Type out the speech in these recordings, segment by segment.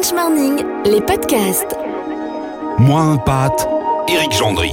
French Morning, les podcasts. Moins un pâte, Éric Gendry.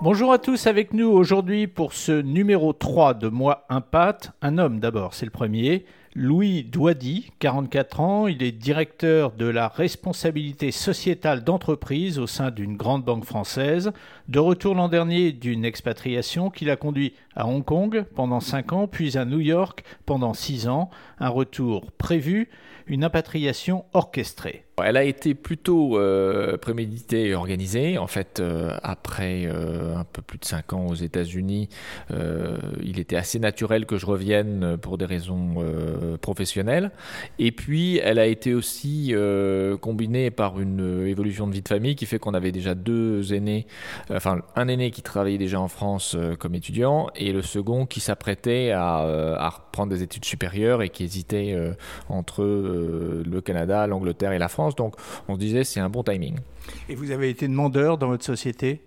Bonjour à tous avec nous aujourd'hui pour ce numéro 3 de Moi un pâte. Un homme d'abord, c'est le premier. Louis Douady, 44 ans, il est directeur de la responsabilité sociétale d'entreprise au sein d'une grande banque française, de retour l'an dernier d'une expatriation qui l'a conduit à Hong Kong pendant 5 ans, puis à New York pendant 6 ans, un retour prévu, une impatriation orchestrée. Elle a été plutôt euh, préméditée et organisée. En fait, euh, après euh, un peu plus de 5 ans aux États-Unis, il était assez naturel que je revienne pour des raisons professionnelles. Et puis, elle a été aussi combinée par une évolution de vie de famille qui fait qu'on avait déjà deux aînés, enfin un aîné qui travaillait déjà en France comme étudiant et le second qui s'apprêtait à, à, reprendre des études supérieures et qui hésitait entre le Canada, l'Angleterre et la France. Donc on se disait c'est un bon timing. Et vous avez été demandeur dans votre société?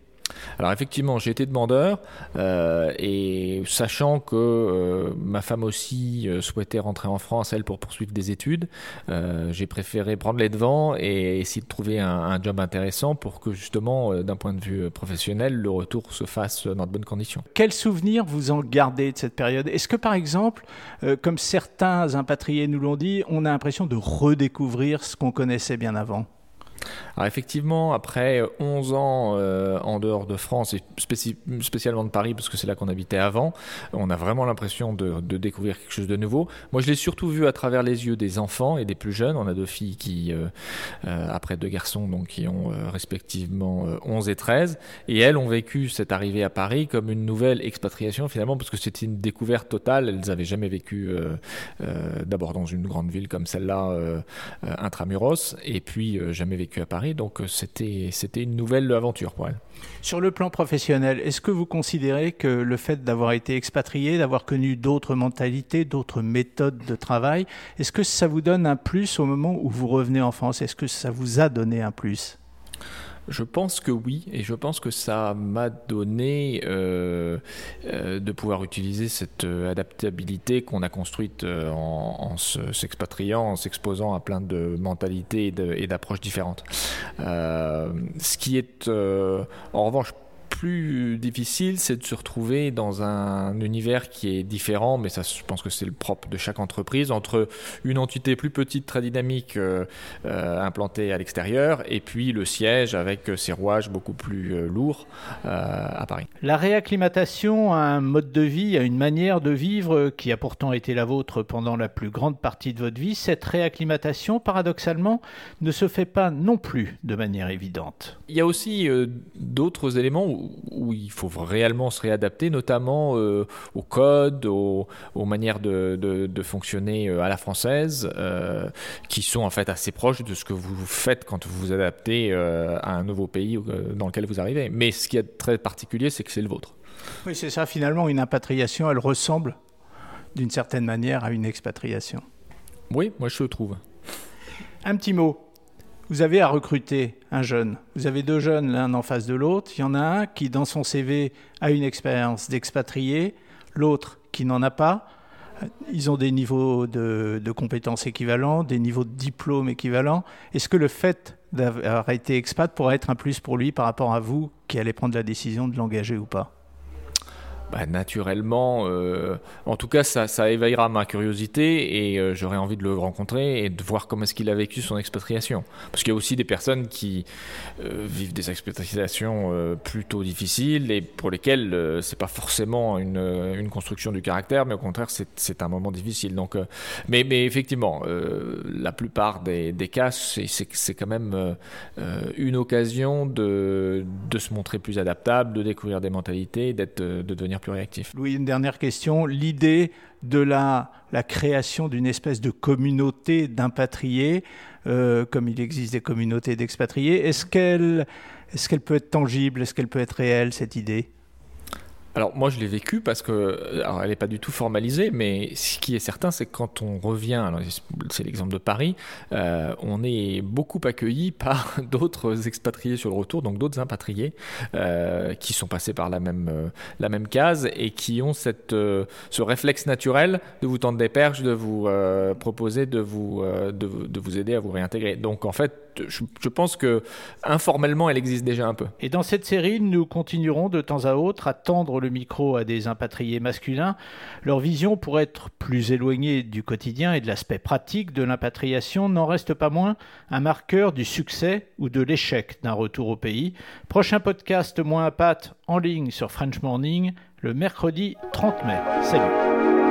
Alors effectivement, j'ai été demandeur euh, et sachant que euh, ma femme aussi euh, souhaitait rentrer en France, elle, pour poursuivre des études, j'ai préféré prendre les devants et essayer de trouver un, job intéressant pour que justement, d'un point de vue professionnel, le retour se fasse dans de bonnes conditions. Quels souvenirs vous en gardez de cette période? Est-ce que par exemple, comme certains impatriés nous l'ont dit, on a l'impression de redécouvrir ce qu'on connaissait bien avant? Alors effectivement, après 11 ans euh, en dehors de France et spécialement de Paris, parce que c'est là qu'on habitait avant, on a vraiment l'impression de, découvrir quelque chose de nouveau. Moi, je l'ai surtout vu à travers les yeux des enfants et des plus jeunes. On a deux filles qui, euh, euh, après deux garçons, donc qui ont respectivement 11 et 13, et elles ont vécu cette arrivée à Paris comme une nouvelle expatriation finalement, parce que c'était une découverte totale. Elles n'avaient jamais vécu d'abord dans une grande ville comme celle-là, intramuros, et puis jamais vécu à Paris, donc euh, c'était, c'était une nouvelle aventure pour elle. Sur le plan professionnel, est-ce que vous considérez que le fait d'avoir été expatrié, d'avoir connu d'autres mentalités, d'autres méthodes de travail, est-ce que ça vous donne un plus au moment où vous revenez en France? Est-ce que ça vous a donné un plus? Je pense que oui, et je pense que ça m'a donné euh, euh, de pouvoir utiliser cette euh, adaptabilité qu'on a construite en, s'expatriant, en s'exposant à plein de mentalités et d'approches différentes. ce qui est en revanche plus difficile, c'est de se retrouver dans un univers qui est différent, mais ça, je pense que c'est le propre de chaque entreprise, entre une entité plus petite, très dynamique, euh, euh, implantée à l'extérieur, et puis le siège avec ses rouages beaucoup plus euh, lourds à Paris. La réacclimatation à un mode de vie, à une manière de vivre qui a pourtant été la vôtre pendant la plus grande partie de votre vie, cette réacclimatation, paradoxalement, ne se fait pas non plus de manière évidente. Il y a aussi d'autres éléments où il faut réellement se réadapter, notamment euh, au code, aux, manières de, fonctionner euh, à la française, euh, qui sont en fait assez proches de ce que vous faites quand vous vous adaptez à un nouveau pays dans lequel vous arrivez. Mais ce qui est très particulier, c'est que c'est le vôtre. Oui, c'est ça. Finalement, une impatriation, elle ressemble d'une certaine manière à une expatriation. Oui, moi je le trouve. Un petit mot vous avez à recruter un jeune. Vous avez deux jeunes l'un en face de l'autre. Il y en a un qui, dans son CV, a une expérience d'expatrié, l'autre qui n'en a pas. Ils ont des niveaux de, compétences équivalents, des niveaux de diplôme équivalents. Est-ce que le fait d'avoir été expat pourrait être un plus pour lui par rapport à vous qui allez prendre la décision de l'engager ou pas? Bah, naturellement, euh, en tout cas, ça, éveillera ma curiosité et euh, j'aurai envie de le rencontrer et de voir comment est-ce qu'il a vécu son expatriation. Parce qu'il y a aussi des personnes qui euh, vivent des expatriations plutôt difficiles et pour lesquelles c'est pas forcément une, construction du caractère, mais au contraire, c'est un moment difficile. Donc, mais, effectivement, la plupart des, des cas, c'est quand même une occasion de, de se montrer plus adaptable, de découvrir des mentalités, d'être, de devenir réactif. Louis, une dernière question. L'idée de la, la création d'une espèce de communauté d'impatriés, euh, comme il existe des communautés d'expatriés, est-ce qu'elle est qu'elle peut être tangible? Est-ce qu'elle peut être réelle, cette idée? Alors moi je l'ai vécu parce que, elle n'est pas du tout formalisée, mais ce qui est certain c'est que quand on revient, c'est l'exemple de Paris, euh, on est beaucoup accueilli par d'autres expatriés sur le retour, donc d'autres impatriés euh, qui sont passés par la même, euh, la même case et qui ont cette, ce réflexe naturel de vous tendre des perches, de vous proposer de vous, de, de vous aider à vous réintégrer. Donc en fait, je, pense que informellement, elle existe déjà un peu. Et dans cette série, nous continuerons de temps à autre à tendre le micro à des impatriés masculins. Leur vision, pour être plus éloignée du quotidien et de l'aspect pratique de l'impatriation, n'en reste pas moins un marqueur du succès ou de l'échec d'un retour au pays. Prochain podcast moins à en ligne sur French Morning le mercredi 30 mai. Salut